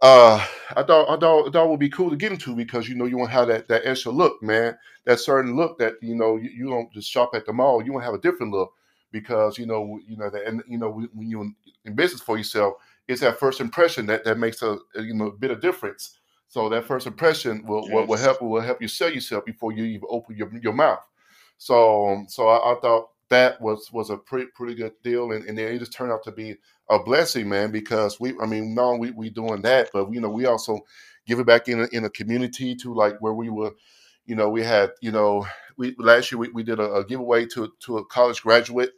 uh, I thought I thought thought would be cool to get into because you know you want to have that that extra look, man. That certain look that you know you, you don't just shop at the mall. You want to have a different look because you know you know that and you know when you're in business for yourself, it's that first impression that that makes a you know a bit of difference. So that first impression will yes. will, will help will help you sell yourself before you even open your your mouth. So um, so I, I thought that was was a pretty pretty good deal, and, and then it just turned out to be a blessing, man. Because we, I mean, no, we we doing that, but you know, we also give it back in a, in a community to like where we were, you know, we had, you know, we last year we, we did a, a giveaway to to a college graduate,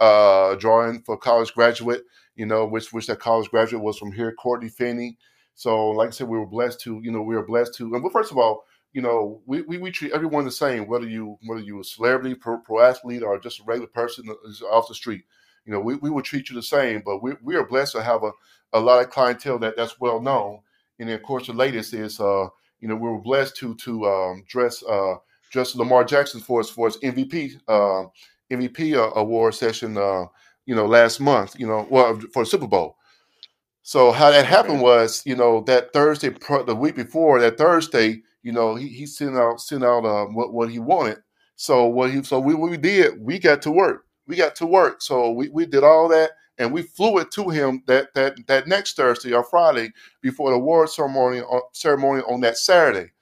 uh, drawing for a college graduate, you know, which which that college graduate was from here, Courtney Finney. So, like I said, we were blessed to, you know, we were blessed to, and well, first of all, you know, we, we, we treat everyone the same, whether you whether you a celebrity, pro, pro athlete, or just a regular person off the street. You know, we, we will treat you the same, but we, we are blessed to have a, a lot of clientele that that's well known. And then, of course, the latest is, uh, you know, we were blessed to to um, dress uh, dress Lamar Jackson for his for his MVP uh, MVP uh, award session, uh, you know, last month. You know, well for the Super Bowl. So how that happened was, you know, that Thursday, the week before that Thursday, you know, he, he sent out sent out uh, what what he wanted. So what he so we what we did, we got to work. We got to work. So we, we did all that and we flew it to him that that that next Thursday or Friday before the award ceremony on, uh, ceremony on that Saturday.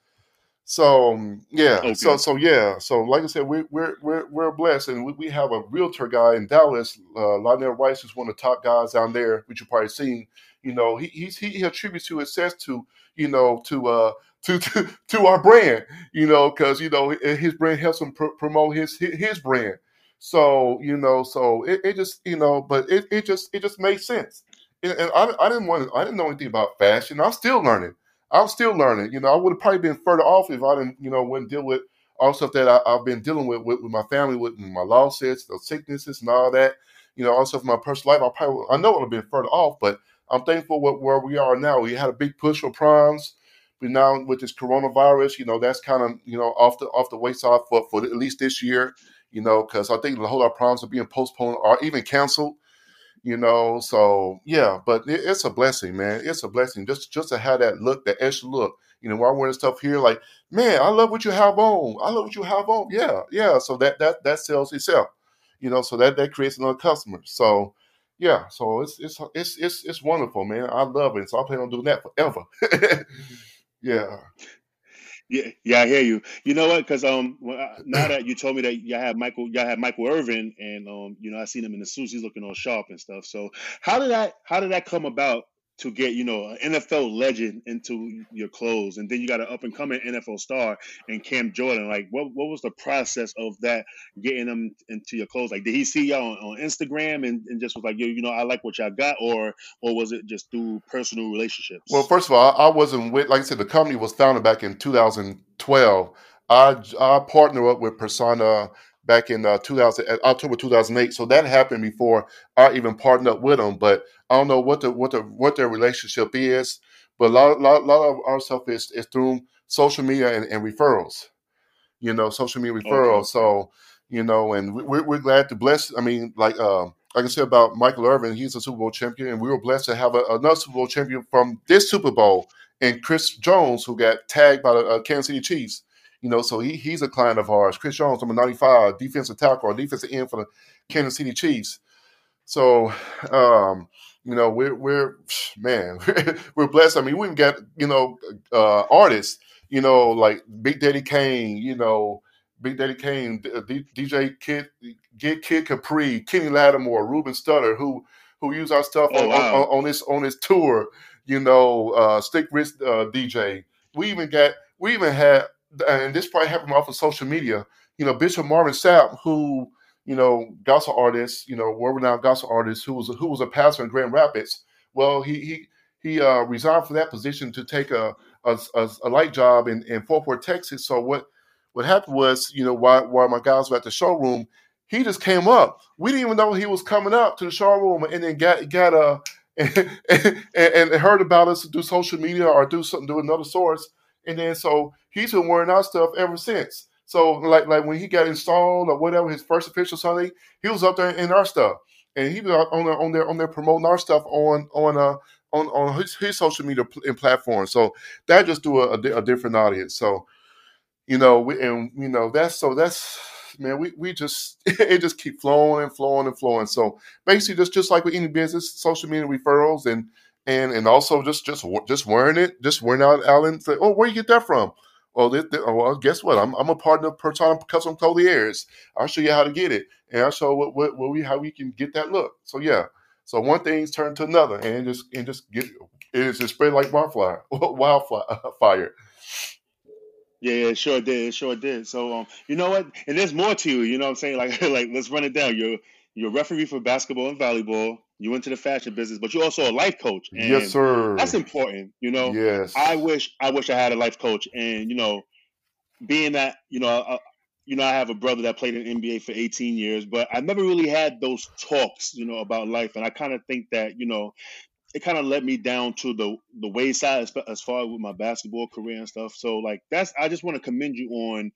So um, yeah, okay. so so yeah, so like I said, we, we're we're we're blessed, and we, we have a realtor guy in Dallas, uh, Lionel Rice, is one of the top guys down there, which you've probably seen. You know, he he he attributes to success to you know to uh to (laughs) to, to our brand, you know, because you know his brand helps him pr- promote his his brand. So you know, so it, it just you know, but it, it just it just made sense. And, I, I didn't want I didn't know anything about fashion. I'm still learning. I'm still learning. You know, I would have probably been further off if I didn't you know wouldn't deal with all stuff that I, have been dealing with, with, with my family, with my losses, the sicknesses, and all that. You know, also for my personal life, I probably I know I would have been further off, but I'm thankful with where we are now. We had a big push for proms but now with this coronavirus, you know, that's kind of you know off the off the wayside for for at least this year. You know, because I think a whole lot of problems are being postponed or even canceled. you know. So yeah, but it, it's a blessing, man. It's a blessing just just to have that look, that extra look. You know, while I'm wearing stuff here, like, man, I love what you have on. I love what you have on. Yeah, yeah. So that that that sells itself. You know, so that that creates another customer. So yeah, so it's it's it's it's it's wonderful, man. I love it. So I plan on doing that forever. (laughs) yeah. Yeah, yeah, I hear you. You know what? Because um, now that you told me that y'all have Michael, y'all have Michael Irvin, and um, you know, I seen him in the suits. He's looking all sharp and stuff. So how did that how did that come about? To get you know an NFL legend into your clothes, and then you got an up and coming NFL star and Cam Jordan. Like, what what was the process of that getting them into your clothes? Like, did he see y'all on, on Instagram and, and just was like, yo, you know, I like what y'all got, or or was it just through personal relationships? Well, first of all, I wasn't with. Like I said, the company was founded back in 2012. I I partnered up with Persona back in uh, 2000 uh, October 2008. So that happened before I even partnered up with them. But I don't know what the what the what their relationship is. But a lot, lot, lot of our stuff is, is through social media and, and referrals. You know, social media referrals. Okay. So you know, and we're, we're glad to bless. I mean, like uh, like I said about Michael Irvin, he's a Super Bowl champion, and we were blessed to have a, another Super Bowl champion from this Super Bowl, and Chris Jones, who got tagged by the uh, Kansas City Chiefs. You know, so he he's a client of ours. Chris Jones, number 95, defensive tackle or defensive end for the Kansas City Chiefs. So, um, you know, we're we're (sighs) man, (laughs) we're blessed. I mean, we even got you know uh, artists, you know, like Big Daddy Kane, you know, Big Daddy Kane, D- DJ Kid, Get Kid Capri, Kenny Lattimore, Ruben Studdard, who who use our stuff oh, on, wow. on, on, this on this tour. You know, uh, Stick Wrist uh, DJ. We even got we even had and this probably happened off of social media. You know, Bishop Marvin Sapp, who you know, gospel artist, you know, world renowned gospel artist, who was who was a pastor in Grand Rapids. Well, he he he uh, resigned from that position to take a a, a, a light job in, in Fort Worth, Texas. So what what happened was, you know, while while my guys were at the showroom, he just came up. We didn't even know he was coming up to the showroom, and then got got a (laughs) and, and, and heard about us through social media or do something through another source. And then so he's been wearing our stuff ever since. So like like when he got installed or whatever, his first official Sunday, he was up there in our stuff, and he was on there on there on there promoting our stuff on on uh on on his, his social media pl- and platform. So that just do a, a, a different audience. So you know we and you know that's so that's man we we just (laughs) it just keep flowing and flowing and flowing. So basically just just like with any business, social media referrals and and and also just just just wearing it, just wearing out Alan. Say, oh, where you get that from? Well, this, this, well, guess what? I'm, I'm a partner of Persona Custom Clothiers. I'll show you how to get it, and I'll show what, what, what we how we can get that look. So yeah, so one thing's turned to another, and just and just get it just spread like wildfire, (laughs) wildfire. Yeah, yeah, it sure did. It sure did. So, um, you know what? And there's more to you. You know what I'm saying? Like, (laughs) like let's run it down. You're you're a referee for basketball and volleyball. You went to the fashion business, but you're also a life coach. yes, sir. That's important. You know. Yes. I wish I wish I had a life coach, and you know, being that you know, uh, you know, I have a brother that played in NBA for 18 years, but I never really had those talks, you know, about life, and I kind of think that you know, it kind of led me down to the the wayside as, as far as with my basketball career and stuff. So like that's I just want to commend you on,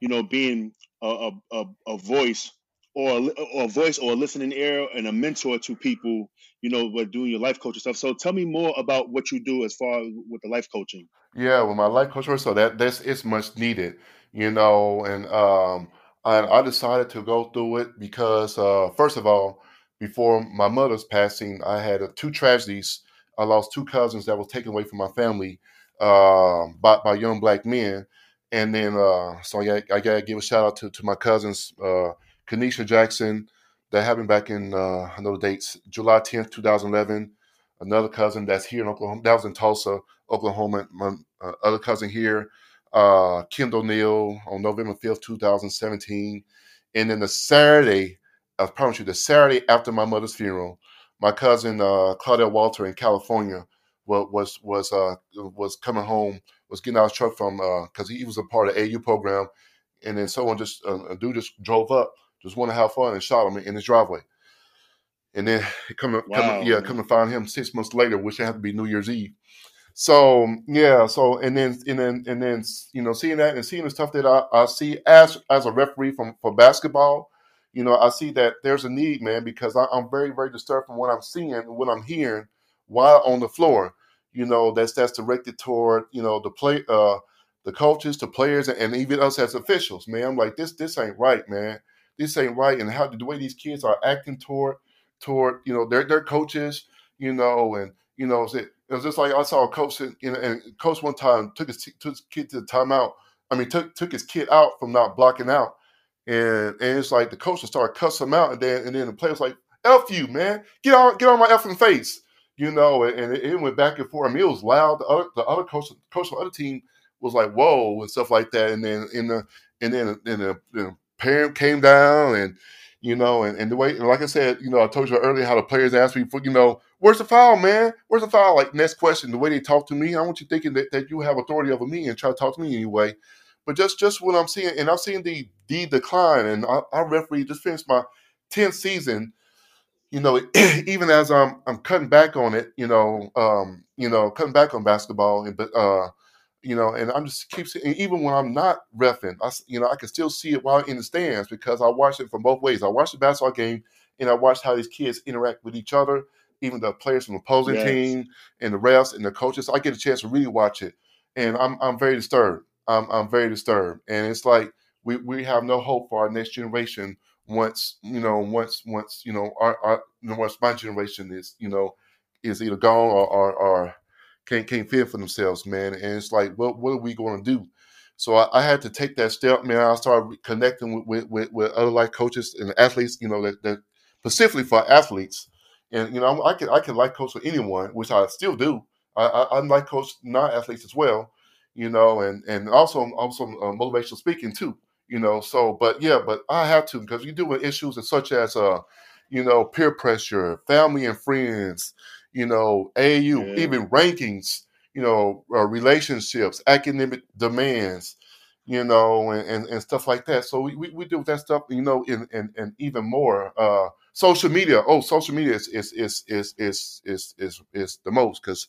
you know, being a, a, a voice or a, or a voice or a listening ear and a mentor to people, you know, what doing your life coaching stuff. So tell me more about what you do as far as with the life coaching. Yeah, with my life coach, so that that's it's much needed, you know, and um, I, I decided to go through it because uh, first of all, before my mother's passing, I had uh, two tragedies. I lost two cousins that was taken away from my family uh, by by young black men, and then uh, so I, I got to give a shout out to to my cousins. Uh, Kanisha Jackson. That happened back in, uh, I know the dates, July 10th, 2011. Another cousin that's here in Oklahoma. That was in Tulsa, Oklahoma. My uh, other cousin here, uh, Kendall Neal, on November 5th, 2017. And then the Saturday, I promise you, the Saturday after my mother's funeral, my cousin uh, Walter in California was was was uh, was coming home, was getting out of truck from because uh, he was a part of AU program, and then someone just uh, a dude just drove up just want to have fun and shot him in his driveway. And then (laughs) come, wow. come yeah, come to find him six months later, which had to be New Year's Eve. So yeah, so and then and then and then you know seeing that and seeing the stuff that I, I see as as a referee from for basketball, you know, I see that there's a need, man, because I, am very, very disturbed from what I'm seeing and what I'm hearing while on the floor. You know, that's that's directed toward you know the play, uh, the coaches, the players, and even us as officials. Man, I'm like this. This ain't right, man. This ain't right. And how the way these kids are acting toward toward you know their their coaches, you know, and you know, it, was just like I saw a coach, know, and coach one time took his took his kid to the timeout. I mean, took took his kid out from not blocking out and and it's like the coach started cussing him out, and then and then the players like, "F you, man, get on get on my effing face," you know. And, and it, it, went back and forth. I mean, it was loud. The other the other coach coach of the other team was like, "Whoa," and stuff like that. And then in the and then and the parent came down and you know, and, and the way, and like I said, you know, I told you earlier how the players asked me for, you know, where's the foul, man? Where's the foul? Like, next question, the way they talk to me, I want you thinking that, that you have authority over me and try to talk to me anyway. But just just what I'm seeing, and I'm seeing the the decline, and I, I referee just finished my 10th season. You know, (clears throat) even as I'm I'm cutting back on it, you know, um, you know, cutting back on basketball, and but uh, you know, and I'm just keep seeing, even when I'm not refing, I you know I can still see it while in the stands because I watch it from both ways. I watch the basketball game, and I watch how these kids interact with each other, even the players from the opposing yes. team and the refs and the coaches. I get a chance to really watch it, and I'm I'm very disturbed. I'm, I'm very disturbed. And it's like we, we have no hope for our next generation once, you know, once, once, you know, our, our once my generation is, you know, is either gone or, or, or can't, can't feel for themselves, man. And it's like, what, what are we going to do? So I, I, had to take that step, man. I started connecting with, with, with, other life coaches and athletes, you know, that, that specifically for athletes. And, you know, I can, I can life coach with anyone, which I still do. I, I, I'm life coach non-athletes as well you know, and and also also uh, motivational speaking too, you know. So, but yeah, but I have to because you deal with issues such as uh, you know, peer pressure, family and friends, you know, AU, yeah. even rankings, you know, uh, relationships, academic demands, you know, and, and, and, stuff like that. So we, we, we deal with that stuff, you know, and and, and even more. Uh, social media. Oh, social media is is is is is is is, is the most because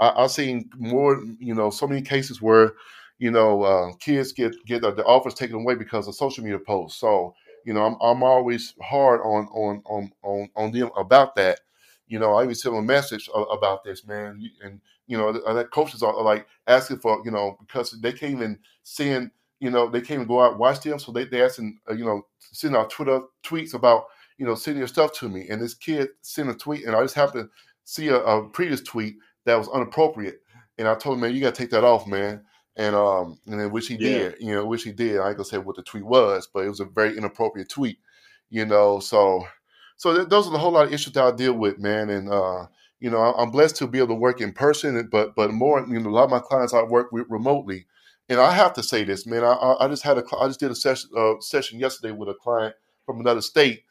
I, have seen more, you know, so many cases where, you know, uh, kids get get the offers taken away because of social media posts. So, you know, I'm I'm always hard on on on on on them about that. You know, I even send them a message about this, man, and you know, that coaches are like asking for, you know, because they can't even send, you know, they can't even go out and watch them, so they they asking, uh, you know, send out Twitter tweets about, you know, sending your stuff to me, and this kid sent a tweet, and I just happened to see a, a previous tweet that was inappropriate. And I told him, man, you got to take that off, man. And um, and then which he yeah. did, you know, which he did. I ain't gonna say what the tweet was, but it was a very inappropriate tweet, you know. So, so th- those are the whole lot of issues that I deal with, man. And uh, you know, I'm blessed to be able to work in person, but but more, you know, a lot of my clients I work with remotely. And I have to say this, man. I, I just had a I just did a session uh, session yesterday with a client from another state,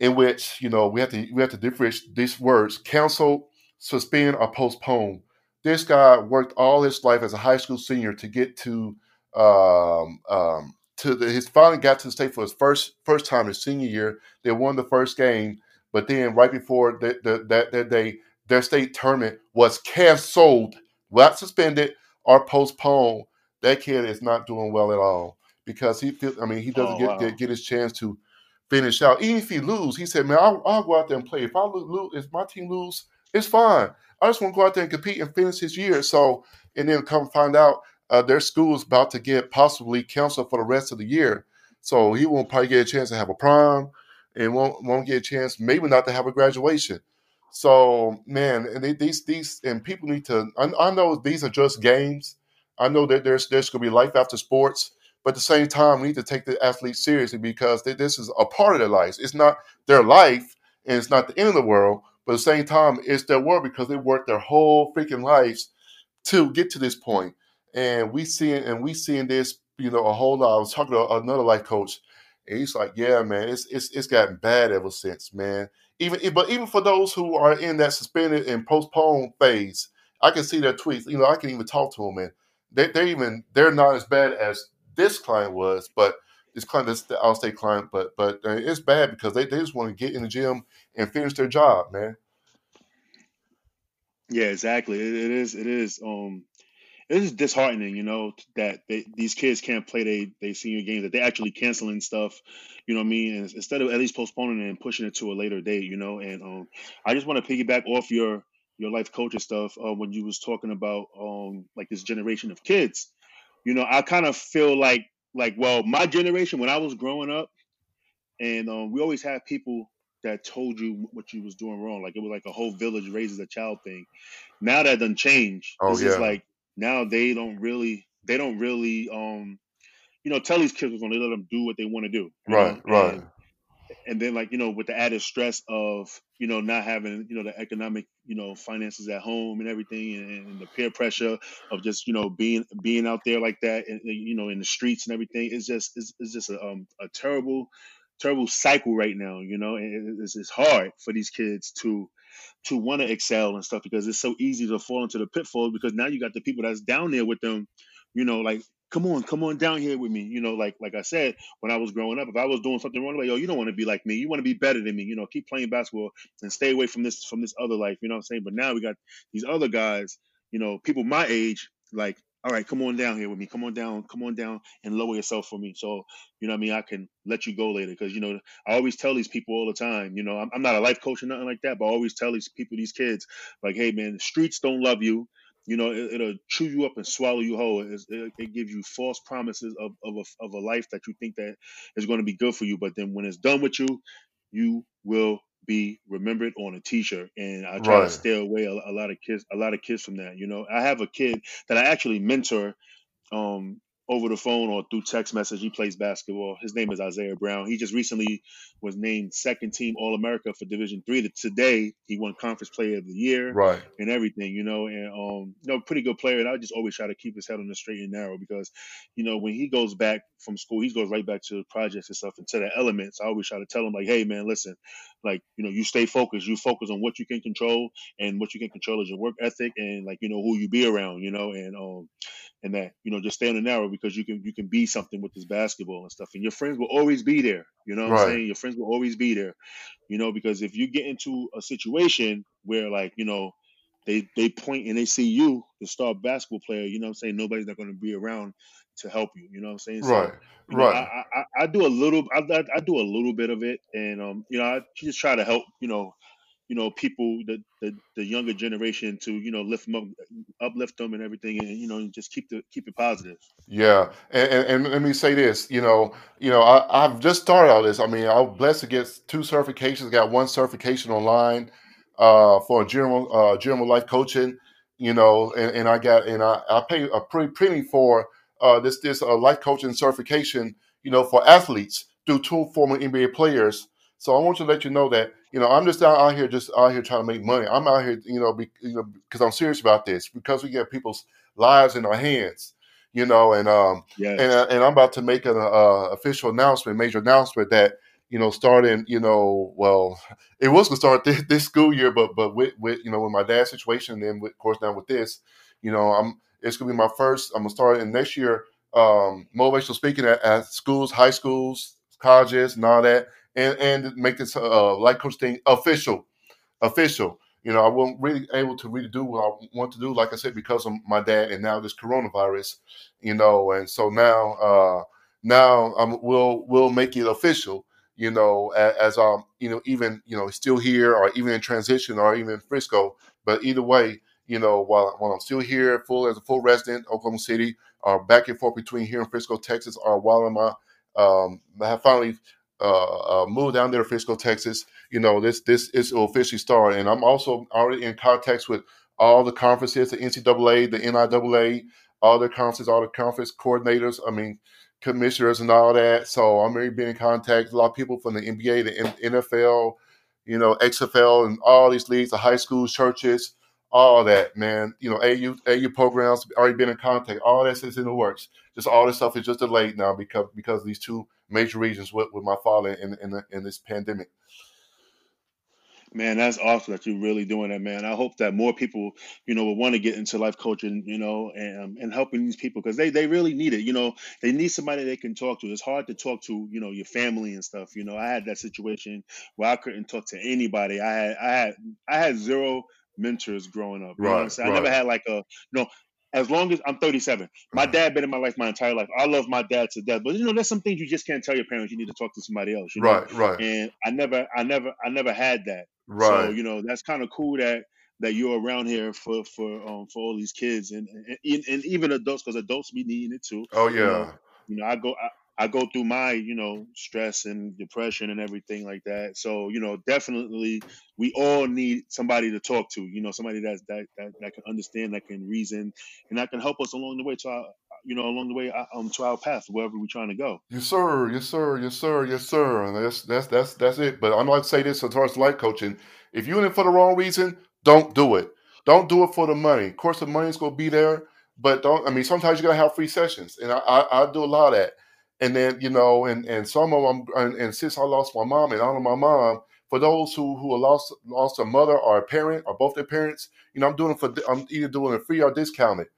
in which you know we have to we have to differentiate these words: cancel suspend or postpone. This guy worked all his life as a high school senior to get to um, um, to the, his finally got to the state for his first first time his senior year. They won the first game, but then right before the, the, that that day, their state tournament was canceled, not suspended or postponed. That kid is not doing well at all because he feel, I mean he doesn't oh, get, wow. get, get his chance to finish out. Even if he lose, he said, "Man, I'll, I'll go out there and play. If I lose, if my team lose, it's fine. I just want to go out there and compete and finish his year. So, and then come find out uh, their school is about to get possibly canceled for the rest of the year. So he won't probably get a chance to have a prom and won't won't get a chance, maybe not to have a graduation. So man, and they, these these and people need to. I, I, know these are just games. I know that there's there's going to be life after sports, but at the same time, we need to take the athletes seriously because they, this is a part of their lives. It's not their life, and it's not the end of the world. But at the same time, it's their work because they worked their whole freaking lives to get to this point. And we seeing and we seeing this, you know, a whole lot. I was talking to another life coach, and he's like, "Yeah, man, it's it's it's gotten bad ever since, man. Even but even for those who are in that suspended and postponed phase, I can see their tweets. You know, I can even talk to them, and they they're even they're not as bad as this client was, but this client, this the outstate client, but but uh, it's bad because they, they just want to get in the gym and finish their job, man. Yeah, exactly. It, it is. It is. Um, it is disheartening, you know, that they, these kids can't play they they senior games, that they're actually canceling stuff, you know what I mean? And instead of at least postponing it and pushing it to a later date, you know. And um, I just want to piggyback off your your life coaching stuff uh, when you was talking about um like this generation of kids. You know, I kind of feel like like well, my generation when I was growing up, and um, we always had people that told you what you was doing wrong. Like it was like a whole village raises a child thing. Now that doesn't change. Oh This yeah. is like now they don't really they don't really um you know tell these kids what's going to let them do what they want to do. Right. know, Right. and and then like you know with the added stress of you know not having you know the economic you know finances at home and everything and, and the peer pressure of just you know being being out there like that and you know in the streets and everything it's just it's, it's just a, um, a terrible terrible cycle right now you know and it- it's, it's hard for these kids to to want to excel and stuff because it's so easy to fall into the pitfall because now you got the people that's down there with them, you know, like come on, come on down here with me, you know, like like I said when I was growing up, if I was doing something wrong, like yo, you don't want to be like me, you want to be better than me, you know, keep playing basketball and stay away from this from this other life, you know what I'm saying? But now we got these other guys, you know, people my age, like. All right, come on down here with me. Come on down, come on down and lower yourself for me. So, you know what I mean? I can let you go later. Cause, you know, I always tell these people all the time, you know, I'm, I'm not a life coach or nothing like that, but I always tell these people, these kids, like, hey, man, the streets don't love you. You know, it, it'll chew you up and swallow you whole. It, it, it gives you false promises of, of, a, of a life that you think that is going to be good for you. But then when it's done with you, you will be remembered on a t-shirt. And I try to stay away a, a lot of kids, a lot of kids from that. You know, I have a kid that I actually mentor um, over the phone or through text message. He plays basketball. His name is Isaiah Brown. He just recently was named second team All America for Division Three. Today he won Conference Player of the Year Right. and everything, you know, and um, you know, pretty good player. And I just always try to keep his head on the straight and narrow because, you know, when he goes back from school, he goes right back to the projects and stuff and to the elements. I always try to tell him like, hey man, listen, like, you know, you stay focused. You focus on what you can control, and what you can control is your work ethic and like, you know, who you be around, you know, and um and that you know just stay on the narrow because you can you can be something with this basketball and stuff. And your friends will always be there. You know what i'm saying? Your friends will always be there. You know because if you get into a situation where like you know they they point and they see you the star basketball player you know what i'm saying? Nobody's not going to be around to help you. You know what i'm saying? So Right. you know i Right. i, I I do a little I I do a little bit of it. And um you know i just try to help you know you know people the, the the younger generation to you know lift them up uplift them and everything and you know just keep the keep it positive Yeah, and, and, and let me say this, you know, you know, I, I've just started all this. I mean, I was blessed to get two certifications. Got one certification online uh, for general uh, general life coaching, you know, and, and I got and I, I pay a pretty penny for uh, this this uh, life coaching certification, you know, for athletes through two former NBA players. So I want to let you know that you know I'm just out, out here just out here trying to make money. I'm out here, you know, be, you know, because I'm serious about this because we get people's lives in our hands, you know, and um and yes uh, and I'm about to make an uh, official announcement, major announcement that you know starting, you know, well, it was gonna start this, this school year, but but with with you know with my dad's situation, and then with, of course now with this, you know, I'm it's gonna be my first. I'm gonna start in next year, um, motivational speaking at, at schools, high schools, colleges, and all that, and and make this uh, life coach thing official official. You know, I wasn't really able to really do what I want to do, like I said, because of my dad and now this coronavirus. You know, and so now, uh, now um, we'll we'll make it official. You know, as, as um, you know, even you know, still here or even in transition or even in Frisco. But either way, you know, while while I'm still here, full as a full resident, Oklahoma City, or back and forth between here and Frisco, Texas, or while I'm uh, um, I have finally uh, uh, moved down there to Frisco, Texas. You know this this is officially started. And i'm also already in contact with all the conferences the ncaa the niaa all the conferences all the conference coordinators i mean commissioners and all that. So i'm already been in contact with a lot of people from the nba the nfl you know xfl and all these leagues the high schools churches all that man. You know au au programs already been in contact. All that's in the works just all this stuff is just delayed now because because of these two major regions with, with my father in in, the, in this pandemic Man, that's awesome that you're really doing that, man. I hope that more people, you know, will want to get into life coaching, you know, and and helping these people because they they really need it. You know, they need somebody they can talk to. It's hard to talk to, you know, your family and stuff. You know, I had that situation where I couldn't talk to anybody. I had I had I had zero mentors growing up. You know what I'm right? I never had like a, you know, as long as I'm 37, my dad been in my life my entire life. I love my dad to death, but you know, there's some things you just can't tell your parents. You need to talk to somebody else. You know? Right, right. And I never, I never, I never had that. Right. So you know, that's kind of cool that that you're around here for for um for all these kids and and, and even adults because adults be needing it too. Oh You know, yeah. you know, I go. I, I go through my, you know, stress and depression and everything like that. So, you know, definitely we all need somebody to talk to, you know, somebody that's that that, that can understand, that can reason, and that can help us along the way to our, you know, along the way uh, um to our path, wherever we're trying to go. Yes, sir. Yes, sir. Yes, sir. Yes, sir. And that's that's that's that's it. But I'm like to say this as far as life coaching. If you're in it for the wrong reason, don't do it. Don't do it for the money. Of course, the money's gonna be there, but don't. I mean, sometimes you gotta have free sessions, and I I, I do a lot of that. And then you know, and and some of them, and, and since I lost my mom and honor of my mom, for those who who lost lost a mother or a parent or both their parents, you know, I'm doing it for I'm either doing it free or discounted.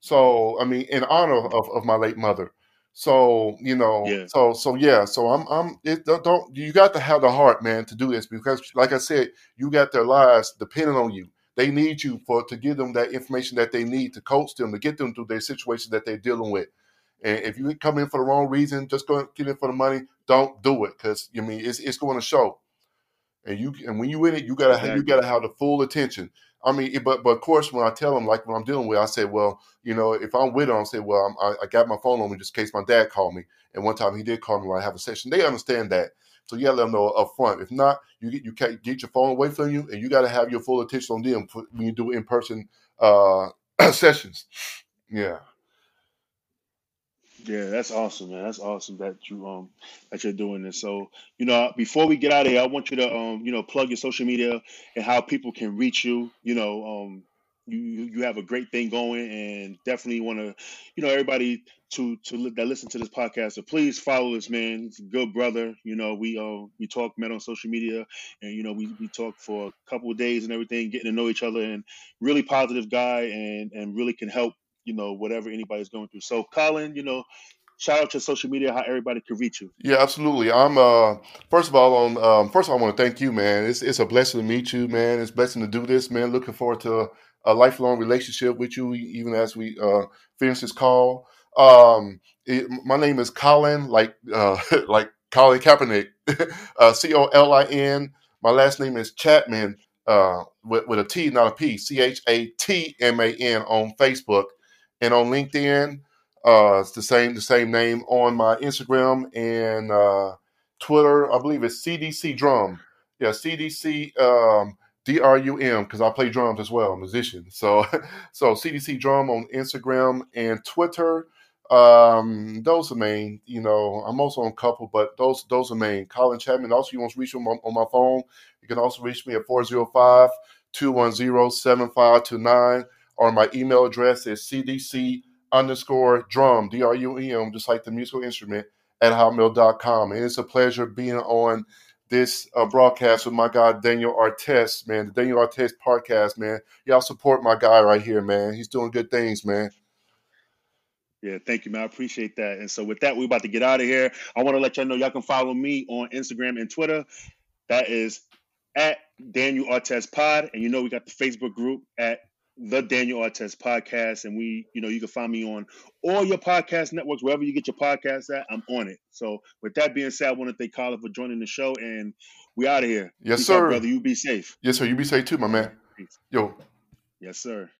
So I mean, in honor of, of my late mother. So you know, Yeah, so so yeah, so I'm I'm it don't, don't you got to have the heart, man, to do this because like I said, you got their lives depending on you. They need you for to give them that information that they need to coach them to get them through their situation that they're dealing with. And if you come in for the wrong reason, just go get in for the money. Don't do it because I mean it's it's going to show. And you and when you in it, you gotta ha- you gotta have the full attention. I mean, but but of course, when I tell them like what I'm dealing with, I say, well, you know, if I'm with them, I say, well, I'm, I, I got my phone on me just in case my dad called me. And one time he did call me when I have a session. They understand that, so you gotta let them know up front. If not, you get you can't get your phone away from you, and you gotta have your full attention on them when you do in person uh, (clears throat) sessions. Yeah. Yeah, that's awesome, man. That's awesome that you um that you're doing this. So, you know, before we get out of here, I want you to um, you know, plug your social media and how people can reach you. You know, um you you have a great thing going and definitely want to, you know, everybody to to that listen to this podcast. So please follow this man. He's a good brother. You know, we uh we talk met on social media and you know, we we talk for a couple of days and everything, getting to know each other and really positive guy and and really can help you know whatever anybody's going through. So, Colin, you know, shout out to social media, how everybody can reach you. Yeah, absolutely. I'm uh first of all on um first of all I want to thank you, man. It's it's a blessing to meet you, man. It's a blessing to do this, man. Looking forward to a, lifelong relationship with you, even as we uh finish this call. Um it, my name is Colin, like uh (laughs) like Colin Kaepernick. (laughs) uh C O L I N. My last name is Chatman, uh with, with a T, not a P. C H A T M A N on Facebook and on LinkedIn. Uh, it's the same the same name on my Instagram and uh, Twitter. I believe it's CDC Drum. Yeah, CDC um, D R U M because I play drums as well, a musician. So (laughs) so CDC Drum on Instagram and Twitter. Um, those are main. You know, I'm also on a couple, but those those are main. Colin Chatman. Also, you want to reach me on, on my phone. You can also reach me at 405 210 7529 or my email address is cdc underscore drum, D R U E M, just like the musical instrument, at hotmail.com. And it's a pleasure being on this uh, broadcast with my guy, Daniel Artest, man. The Daniel Artest podcast, man. Y'all support my guy right here, man. He's doing good things, man. Yeah, thank you, man. I appreciate that. And so with that, we're about to get out of here. I want to let y'all know y'all can follow me on Instagram and Twitter. That is at Daniel Artest Pod. And you know we got the Facebook group at the Daniel Artest Podcast. And we, you know, you can find me on all your podcast networks, wherever you get your podcast at, I'm on it. So with that being said, I want to thank Colin for joining the show and we out of here. Yes, Peace out, sir. brother. You be safe. Yes, sir. You be safe too, my man. Peace. Yo. Yes, sir.